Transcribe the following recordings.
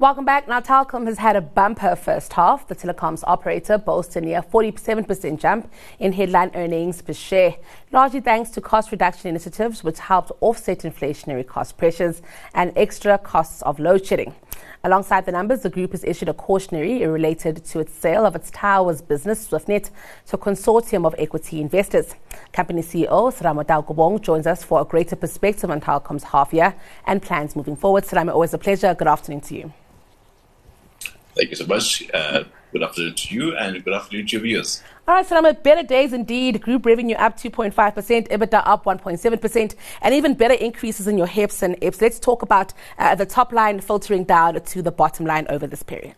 Welcome back. Now, Telkom has had a bumper first half. The telecoms operator boasts a near 47% jump in headline earnings per share, largely thanks to cost reduction initiatives which helped offset inflationary cost pressures and extra costs of load shedding. Alongside the numbers, the group has issued a cautionary related to its sale of its towers business, Swiftnet, to a consortium of equity investors. Company CEO Serame Taukobong joins us for a greater perspective on Telkom's half year and plans moving forward. Serame, always a pleasure. Good afternoon to you. Thank you so much. Uh, good afternoon to you and good afternoon to your viewers. All right, Salama, better days indeed. Group revenue up 2.5%, EBITDA up 1.7%, and even better increases in your HEPS and EPS. Let's talk about uh, the top line filtering down to the bottom line over this period.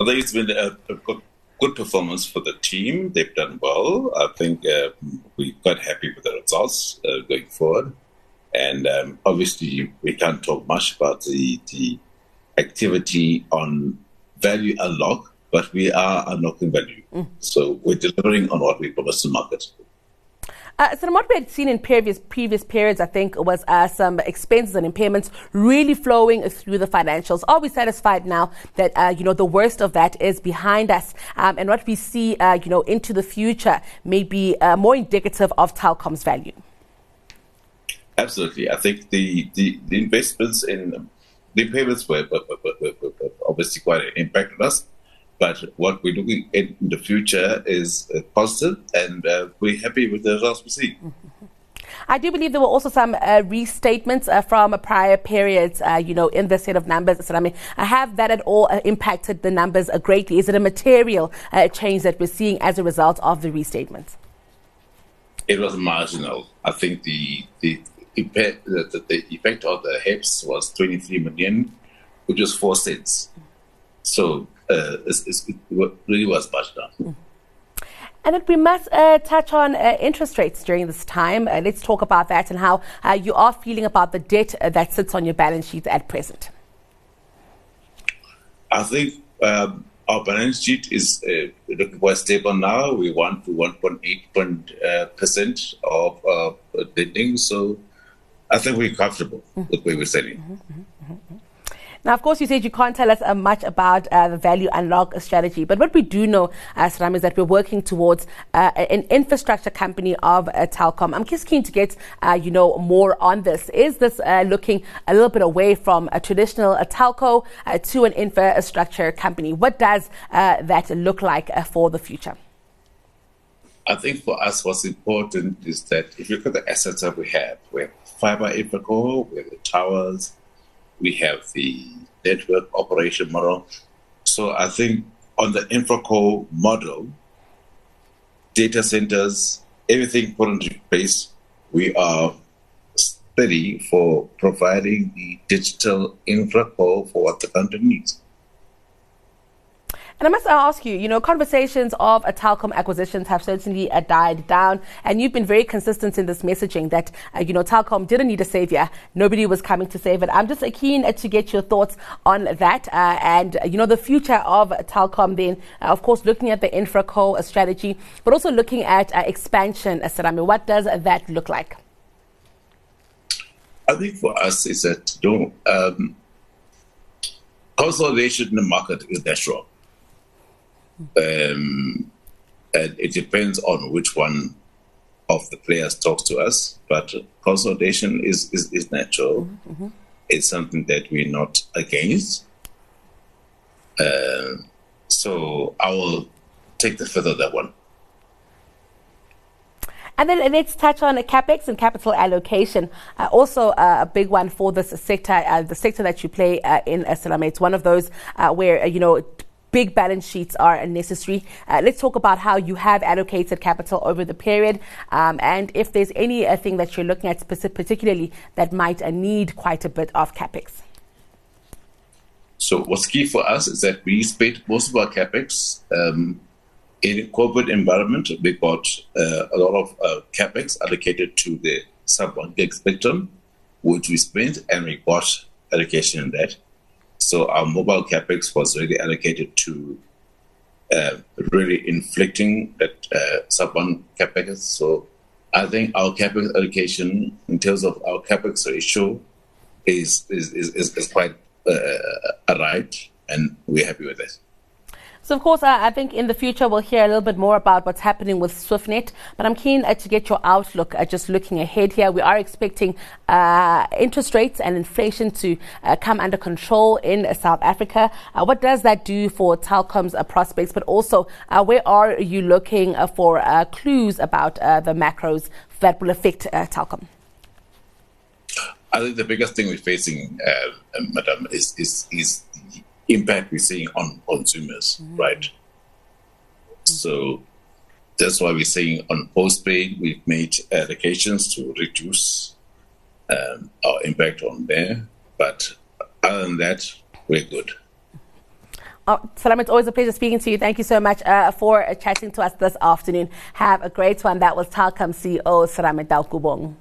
I think it's been a, a good, good, performance for the team. They've done well. I think uh, we're quite happy with the results uh, going forward. And um, obviously, we can't talk much about the, the activity on value unlock, but we are unlocking value. Mm. So we're delivering on what we promised the market. Uh, so what we had seen in previous previous periods, I think, was uh, some expenses and impairments really flowing through the financials. Are we satisfied now that uh, you know the worst of that is behind us, um, and what we see, uh, you know, into the future may be uh, more indicative of Telkom's value? Absolutely, I think the the, the investments in the payments were, were, were, were, obviously quite impacted us. But what we're looking at in the future is uh, positive, and uh, we're happy with the results we see. I do believe there were also some uh, restatements uh, from a prior periods, uh, you know, in the set of numbers. So, I mean, have that at all uh, impacted the numbers uh, greatly? Is it a material uh, change that we're seeing as a result of the restatements? It was marginal. I think the, the impact, the, the, effect of the HEPS was 23 million, which was 4 cents. So uh, it's, it's, it really was much down. Mm. And we must uh, touch on uh, interest rates during this time. Uh, let's talk about that and how uh, you are feeling about the debt uh, that sits on your balance sheet at present. I think um, our balance sheet is uh, looking quite stable now. We want to 1.8 percent of uh, lending, so I think we're comfortable mm-hmm. with where we're sitting. Mm-hmm, mm-hmm, now, of course, you said you can't tell us uh, much about uh, the value unlock strategy, but what we do know, uh, Serame, is that we're working towards uh, an infrastructure company of uh, Telkom. I'm just keen to get, uh, you know, more on this. Is this uh, looking a little bit away from a traditional telco to an infrastructure company? What does that look like for the future? I think for us, what's important is that if you look at the assets that we have, we have fiber InfraCo, we have the towers, we have the network operation model. So I think on the InfraCo model, data centers, everything put into place, we are steady for providing the digital InfraCo for what the country needs. And I must ask you, you know, conversations of a Telkom acquisitions have certainly uh, died down, and you've been very consistent in this messaging that, uh, you know, Telkom didn't need a savior. Nobody was coming to save it. I'm just uh, keen to get your thoughts on that uh, and, you know, the future of Telkom then, uh, of course, looking at the InfraCo strategy, but also looking at uh, expansion, Serame. What does that look like? I think for us is that, know, um, consolidation in the market is natural um, and it depends on which one of the players talks to us. But consolidation is, is, is natural. Mm-hmm. It's something that we're not against. Uh, so I will take the further that one. And then let's touch on capex and capital allocation. Uh, also, uh, a big one for this sector, uh, the sector that you play uh, in, Salama. It's one of those uh, where, uh, you know, big balance sheets are necessary. Uh, let's talk about how you have allocated capital over the period um, and if there's anything that you're looking at particularly that might uh, need quite a bit of capex. So what's key for us is that we spent most of our capex um, in a corporate environment. We got uh, a lot of uh, capex allocated to the sub-1 gig spectrum, which we spent, and we got allocation in that. So our mobile capex was really allocated to uh, really inflicting that uh, sub one capex. So I think our capex allocation in terms of our capex ratio is is, is, is quite uh, right, and we're happy with it. So, of course, uh, I think in the future we'll hear a little bit more about what's happening with SwiftNet. But I'm keen uh, to get your outlook uh, just looking ahead here. We are expecting uh, interest rates and inflation to uh, come under control in South Africa. Uh, what does that do for Telkom's prospects? But also, where are you looking for clues about the macros that will affect Telkom? I think the biggest thing we're facing, Madam, is, is, is impact we're seeing on consumers, mm-hmm. right? So that's why we're saying on postpaid, we've made allocations to reduce um, our impact on there. But other than that, we're good. Oh, Salam, it's always a pleasure speaking to you. Thank you so much uh, for chatting to us this afternoon. Have a great one. That was Telkom CEO Salam Taukobong.